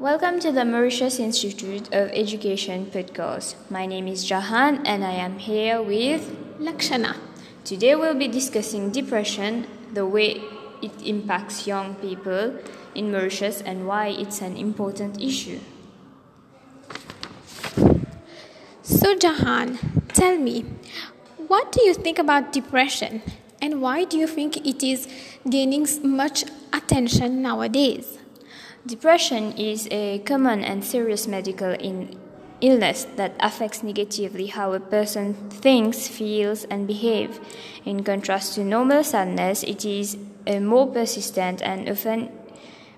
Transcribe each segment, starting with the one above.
Welcome to the Mauritius Institute of Education podcast. My name is Jahan and I am here with Lakshana. Today we'll be discussing depression, the way it impacts young people in Mauritius and why it's an important issue. So, Jahan, tell me, what do you think about depression and why do you think it is gaining much attention nowadays? Depression is a common and serious medical illness that affects negatively how a person thinks, feels, and behaves. In contrast to normal sadness, it is a more persistent and often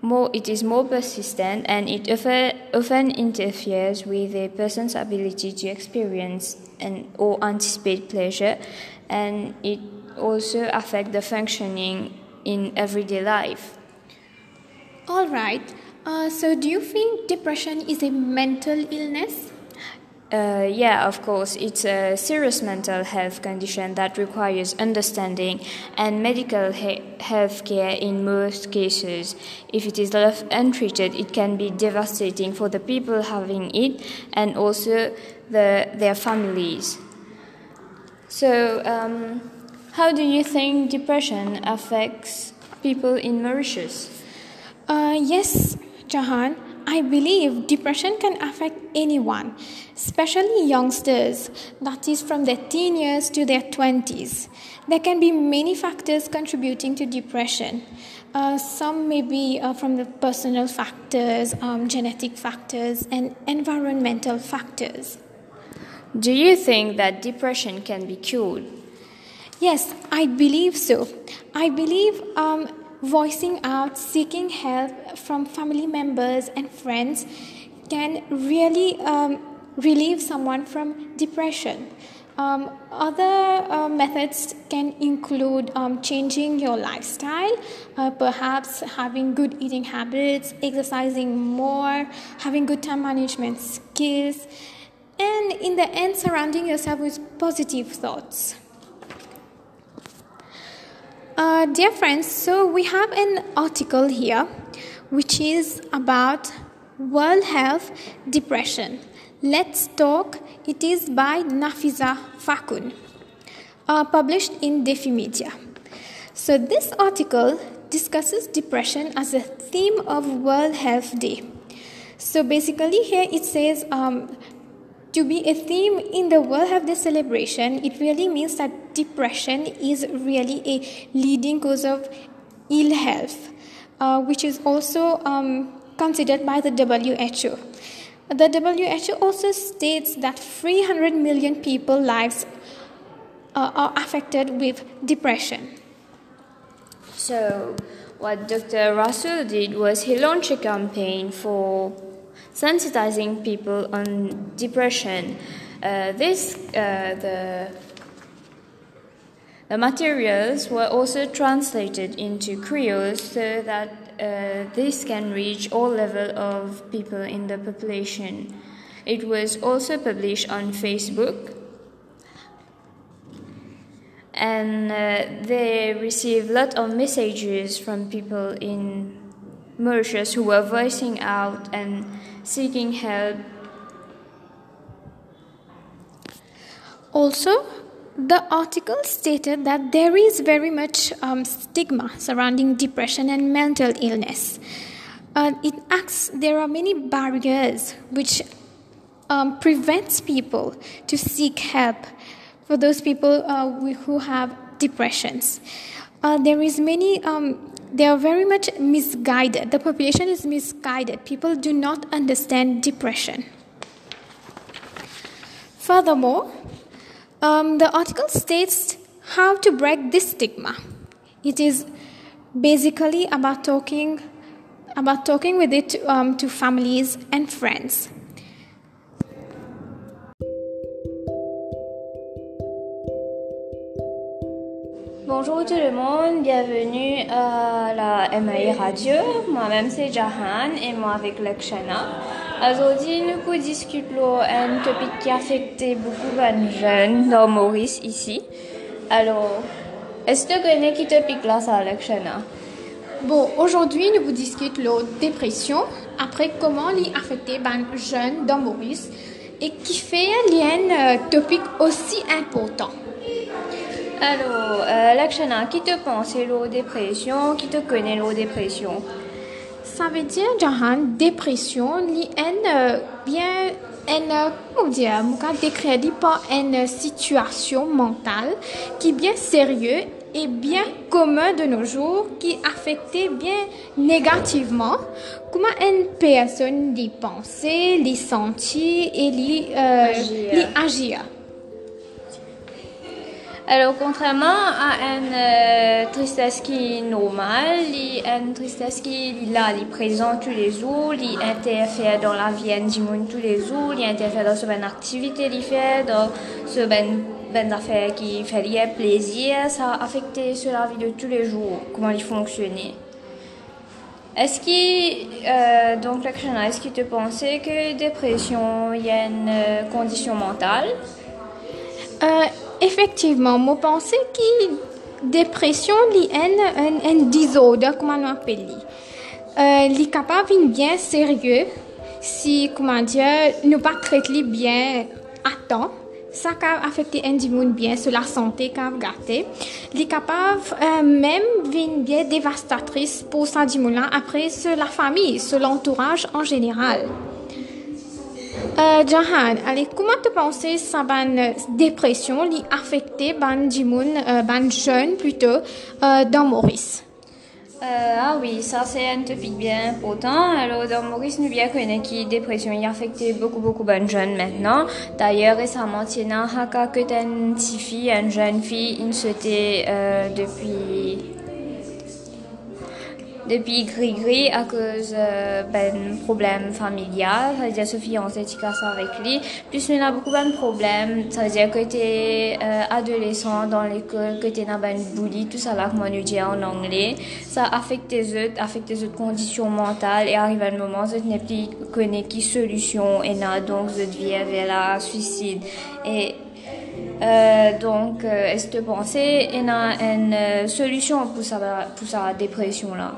more, it is more persistent and it often, often interferes with a person's ability to experience and or anticipate pleasure, and it also affects the functioning in everyday life. All right. Uh, so, do you think depression is a mental illness? Uh, yeah, of course. It's a serious mental health condition that requires understanding and medical he- health care in most cases. If it is left untreated, it can be devastating for the people having it and also the, their families. So, um, how do you think depression affects people in Mauritius? Uh, yes, Jahan. I believe depression can affect anyone, especially youngsters, that is from their teen years to their 20s. There can be many factors contributing to depression. Uh, some may be uh, from the personal factors, um, genetic factors, and environmental factors. Do you think that depression can be cured? Yes, I believe so. I believe um, voicing out, seeking help from family members and friends can really um, relieve someone from depression. Um, other uh, methods can include um, changing your lifestyle, uh, perhaps having good eating habits, exercising more, having good time management skills, and in the end, surrounding yourself with positive thoughts. Uh, dear friends, so we have an article here which is about World Health Depression. Let's talk. It is by Nafiza Fakun, uh, published in Defi Media. So, this article discusses depression as a theme of World Health Day. So, basically, here it says um, to be a theme in the World Health Day celebration, it really means that depression is really a leading cause of ill health, uh, which is also um, considered by the WHO. The WHO also states that 300 million people lives uh, are affected with depression. So, what Dr. Russell did was he launched a campaign for sensitizing people on depression. Uh, this, uh, the, the materials were also translated into Creole so that uh, this can reach all level of people in the population. It was also published on Facebook. And uh, they received a lot of messages from people in Mauritius who were voicing out and seeking help. Also, the article stated that there is very much um, stigma surrounding depression and mental illness. Uh, it acts, there are many barriers which um, prevents people to seek help for those people uh, who have depressions. Uh, there is many um, they are very much misguided. The population is misguided. People do not understand depression. Furthermore, um, the article states how to break this stigma. It is basically about talking about talking with it um, to families and friends. Bonjour tout le monde, bienvenue à la MAI Radio. Moi-même c'est Jahan et moi avec Lakshana. Aujourd'hui nous discuter un topic qui affecte beaucoup de jeunes dans Maurice ici. Alors, est-ce que tu connais qui topic là ça Lakshana? Bon, aujourd'hui nous vous discutons la dépression après comment les affecter ban jeunes dans Maurice et qui fait un topic aussi important. Alors, euh, Lakshana, qui te pense dépression, qui te connaît dépression? Ça veut dire, Jahan, dépression, est bien une, comment dire, décrire pas une situation mentale qui est bien sérieuse et bien commun de nos jours qui affecte bien négativement. Comment une personne les penser, les sentir et les, euh, les agir? Alors, contrairement à une euh, tristesse qui est normale, une tristesse qui est là, est présente tous les jours, qui interfère dans la vie du monde tous les jours, qui interfère dans ce ben activité, qui fait dans ce ben ben affaires qui fait plaisir, ça affecte sur la vie de tous les jours, comment il fonctionne. Est-ce que, euh, donc, est-ce que tu pensais que dépression, il y a une euh, condition mentale? Euh, effectivement, je pense que dépression est un, un, désordre, comment on appelle euh, est capable de bien sérieux si, comment dire, nous pas traiter bien à temps. Ça peut affecter un bien sur la santé qu'a gâté. Il est capable euh, même d'une bien dévastatrice pour sa après sur la famille, sur l'entourage en général. Euh, Jahan, allez, comment tu penses sa dépression a affecté ban jimoun, euh, ban plutôt, euh, dans Maurice? Euh, ah oui, ça c'est un topic bien important. Alors dans Maurice, nous connaissons que la dépression a affecté beaucoup beaucoup de jeunes maintenant. D'ailleurs récemment, il y a un cas que une fille, une jeune fille, sauté euh, depuis depuis gris-gris à cause euh, ben problème familial ça veut dire Sophie on s'est ça avec lui. Plus il a beaucoup de problèmes. Ça veut dire que es euh, adolescent dans l'école que es dans ben bully tout ça là comme on dit en anglais. Ça affecte tes autres affecte tes autres conditions mentales. Et arrive un moment tu n'es plus connais qui solution et là. Donc tu deviens vers la suicide. Et euh, donc, euh, est-ce que qu'il y a une solution pour sa, pour sa dépression là?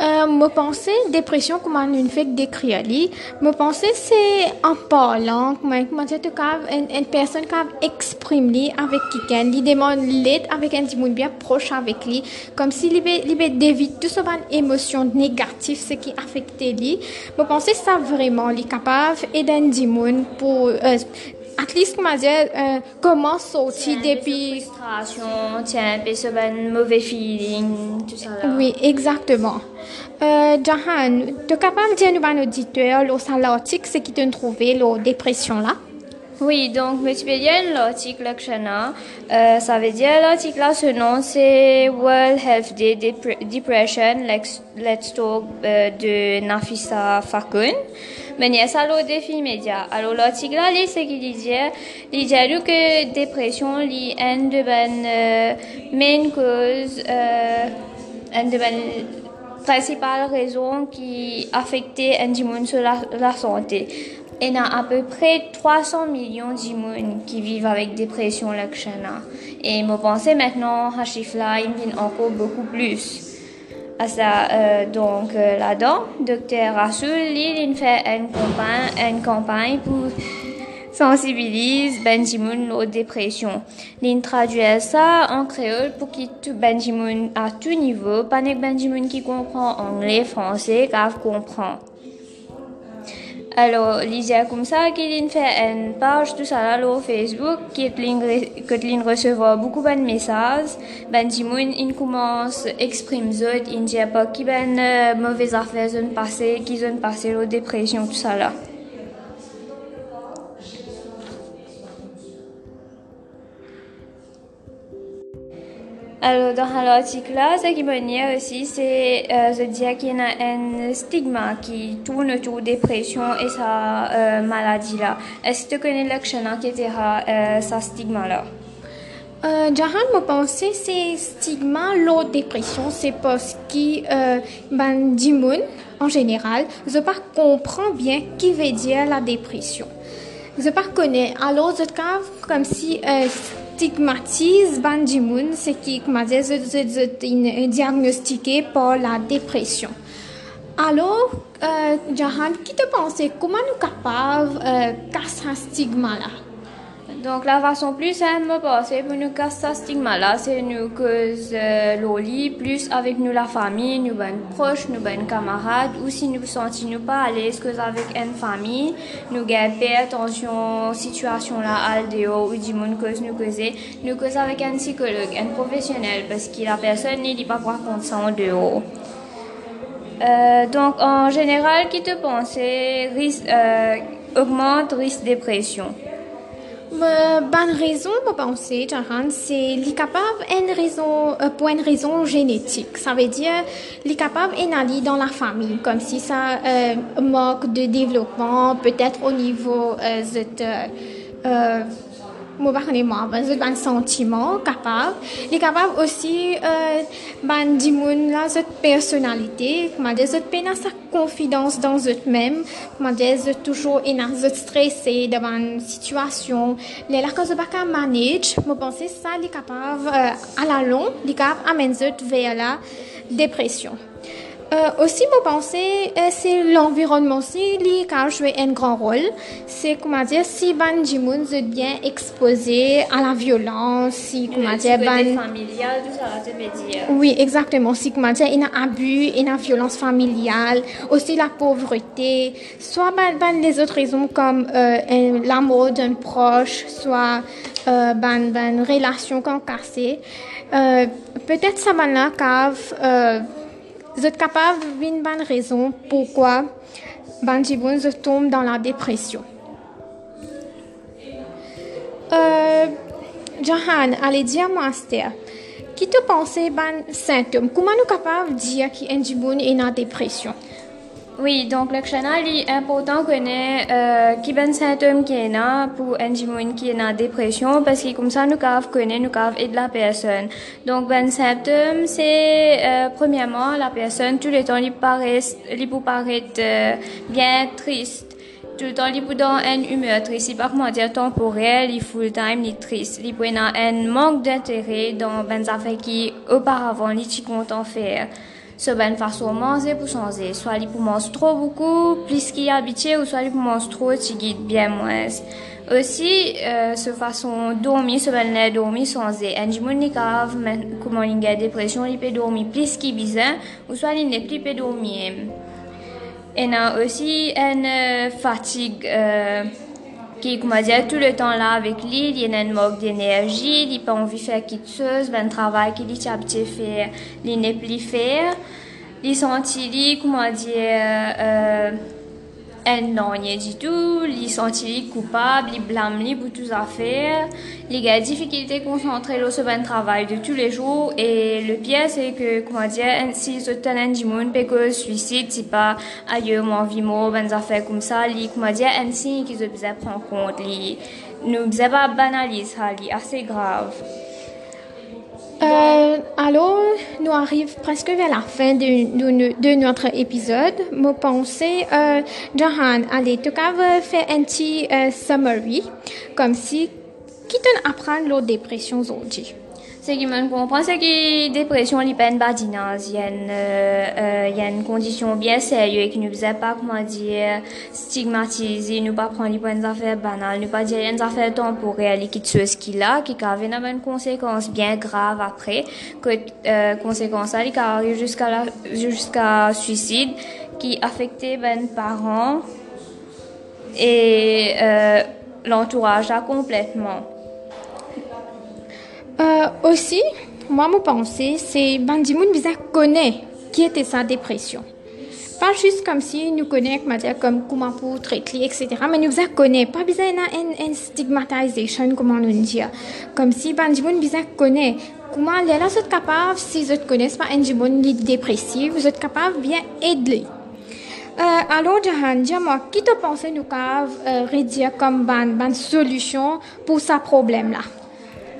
Euh, me penser dépression comme une fait décrire me penser c'est en parlant comment tu une, une personne qui exprime avec quelqu'un lui demande l'aide avec un monde bien proche avec lui. Comme si il d'éviter tout ce émotion négative ce qui affecte lui. Me penser ça vraiment lui capable d'aider un monde pour euh, at least dire euh, comment sortir depuis frustration tiens ce ben mauvais feeling tout ça là. oui exactement. Euh, Jahan tu es capable de dire à auditeur l'article ce qui te trouvé la dépression là? Oui, donc multiplier l'article Lakshana, euh, ça veut dire l'article là, ce nom c'est World Health Day Depression, Let's, Talk euh, de Nafisa Fakun. Mais il y a ça le défi média. Alors l'article là, c'est qu'il disait, il disait que dépression est une de euh, main cause, euh, une de principales raisons qui affectait un la, la santé. Il y a à peu près 300 millions d'immunes qui vivent avec dépression Lakshana. Et je pense maintenant, à chiffre là, il vient encore beaucoup plus. À ça, euh, donc euh, là-dedans, Dr. Rasoul, il fait une campagne, une campagne pour sensibiliser Benjamin aux dépressions. Il traduit ça en créole pour que tout Benjamin à tout niveau, pas que Benjamin qui comprend anglais, français, grave comprend. Alors, Lisa comme ça, qu'il fait une page tout ça là au Facebook, que recevoir beaucoup de messages. Ben, Jimoun, il commence exprime zot, il dit pas qui ben euh, mauvaises affaires ont passé, qui ont Alors, dans l'article-là, ce qui me dit aussi, c'est euh, de dire qu'il y a un stigma qui tourne autour de dépression et sa euh, maladie-là. Est-ce que tu connais l'action qui était euh, ce stigma-là? Euh, Jahan me pensait c'est stigma la dépression c'est parce que euh, ben en général je pas comprend bien qui veut dire la dépression je pas connais alors je comme si euh, stigmatise Banjimoun, ce qui, diagnostiqué pour la dépression. Alors, euh, Jahan, qui te pense comment nous capables de casser un stigma là donc la façon plus simple passer pour nous casser ce stigma-là, c'est nous cause euh, l'oli, plus avec nous la famille, nous ben proches, nous ben camarades, ou si nous sentons nous pas à l'aise avec une famille, nous gardons attention situation là dehors ou du monde cause nous causer, nous cause avec un psychologue, un professionnel, parce que la personne n'est pas raconter ça en dehors. Euh, donc en général, qui te pense risque, euh, augmente risque dépression. Ma bonne raison penser, Jahan, c'est les capable une raison euh, pour une raison génétique. Ça veut dire les capable aller dans la famille, comme si ça euh, manque de développement, peut-être au niveau euh, de euh, un sentiment capable. Il est capable aussi euh, ben là cette personnalité dire cette peine sa confiance dans toujours stressé devant une situation. Les la manage moi penser ça capable euh, à la longue il est capable vers la dépression euh, aussi, mon pensée, euh, c'est l'environnement aussi qui a joué un grand rôle. C'est, comment dire, si ban jimoun est bien exposé à la violence, si, comment dire, ban... familial, tout ça, tu veux dire. Oui, exactement. Si, comment dire, il y a abus, il y a violence familiale, aussi la pauvreté, soit ban, ban les autres raisons comme euh, la mort d'un proche, soit euh, ban, ban relation cassée. Euh, peut-être ça ban là, cave, euh, vous êtes capable d'une bonne raison pourquoi Banjibun se tombe dans la dépression. Euh, Jahan, allez dire master, qui te pense ban symptômes? Comment nous capable de dire qu'Anjibun est dans la dépression? Oui, donc le canal est important qu'on ait euh, qui ben symptômes qui est là pour un jimoun qui est en dépression parce que comme ça nous cave connaître nous cave aider la personne. Donc ben symptômes c'est euh, premièrement la personne tout le temps il paraît il peut paraître euh, bien triste. Tout le temps il peut dans une humeur triste. Il pas comment dire temporel il full time il triste. Il peut avoir un manque d'intérêt dans ben affaires qui auparavant il était content faire se ben façon manger pour changer. Soit il pour manger trop beaucoup, plus qu'il est habitué, ou soit il pour manger trop, tu guides bien moins. Aussi, euh, ce façon dormir, se ben là dormir changer. Un jour, il cave, comment il a dépression, il peut dormir plus qu'il besoin, ou soit il n'est plus peut dormir. Et a aussi une euh, fatigue, euh, qui dire tout le temps là avec lui il y a un manque d'énergie il pas envie de faire quelque chose ben travail qu'il est à faire il n'est plus faire. Il sentit comment dire un non rien du tout il sentit coupable il blâme pour toutes affaires il a difficulté à concentrer sur son travail de tous les jours. Et le pire c'est que comment dire si ce talent du monde peut que suicide c'est pas ailleurs mon vie mort ben affaires comme ça il comment dire un signe qu'ils besoin prendre compte il nous besoin pas banaliser il assez grave euh, alors, nous arrivons presque vers la fin de, notre épisode. Je pensais, euh, Jahan, allez, tu peux faire un petit euh, summary, comme si, qui t'en apprend la dépression aujourd'hui? Ce qui me comprend, c'est que dépression, n'est pas une. Il y a une, euh, une condition bien sérieuse qui ne faisait pas, comment dire, stigmatiser, ne pas prendre les bonnes affaires banales, ne pas dire une affaire temporaire, qui tue ce qu'il a, qui avait une conséquence bien grave après, que, euh, conséquence, qui arrive jusqu'à la, jusqu'à suicide, qui affectait ben parents et, euh, l'entourage complètement. Euh, aussi, moi, mon pensée, c'est Bandimoun Visa connaît qui était sa dépression. Pas juste comme si nous connaissons, comme comment pour traiter, etc. Mais nous connaît. Pas besoin une stigmatisation, comment nous dire. Comme si Bandimoun Visa connaît comment elle est capable, si vous ne connaissez pas un jimoun dépressif, vous êtes capable bien aider. Euh, alors, Jahan, dis-moi, qui te pensez nous cave euh, réduire comme ban, ban solution pour ce problème-là?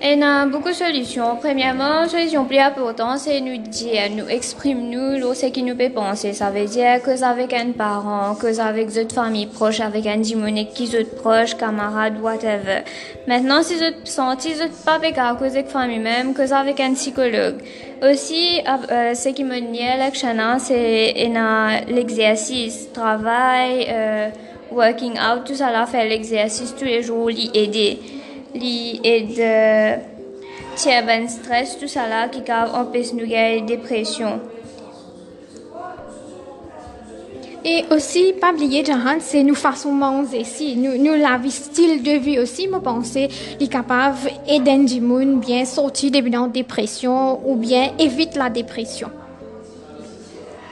Y a beaucoup de solutions. Premièrement, solution plus importante, c'est nous dire, nous exprimer nous ce qui nous fait penser. Ça veut dire que avec un parent, que avec d'autres familles proches, avec un dimonique qui est proche, camarade, whatever. Maintenant, si vous sentez, vous pas à cause de famille même, que avec un psychologue. Aussi, euh, ce qui me dit à c'est l'exercice, travail, euh, working out, tout ça là, faire l'exercice tous les jours, l'aider li aide tiens ben stress tout ça là qui empêche nous gagner dépression et aussi, pas oublier, Jahan, c'est nous façon manger si nous, nous la vie style de vie aussi, me penser, les capables aider bien sortir de la dépression ou bien évite la dépression.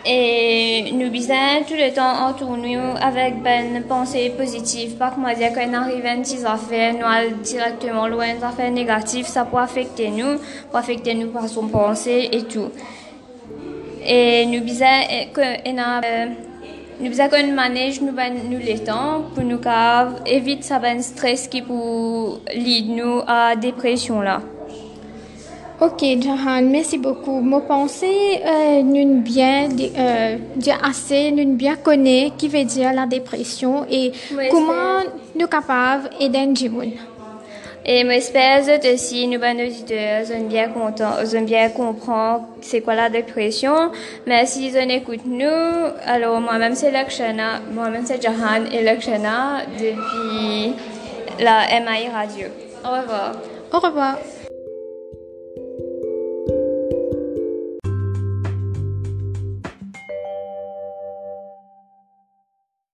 Et nous besoin tout le temps autour nous avec une pensée positive. Pas que moi dire qu'on arrive à une petite affaire, nous allons directement loin des affaires négatives, ça peut affecter nous, peut affecter nous par son pensée et tout. Et nous besoin que euh, nous besoin qu'on manage nous, nous les temps pour nous éviter ça stress qui peut lier nous à dépression là. Ok, Jahan, merci beaucoup. Moi, pensée, euh, nous bien, euh, assez, nous bien connaît qui veut dire la dépression et comment nous capables d'aider Jimoun. Et j'espère que aussi, nos auditeurs, sont bien contents, sont bien comprendre c'est quoi la dépression. Mais si ils écoutent nous, alors moi-même c'est Lakshana, moi-même c'est Jahan et Lakshana depuis la MI Radio. Au revoir. Au revoir.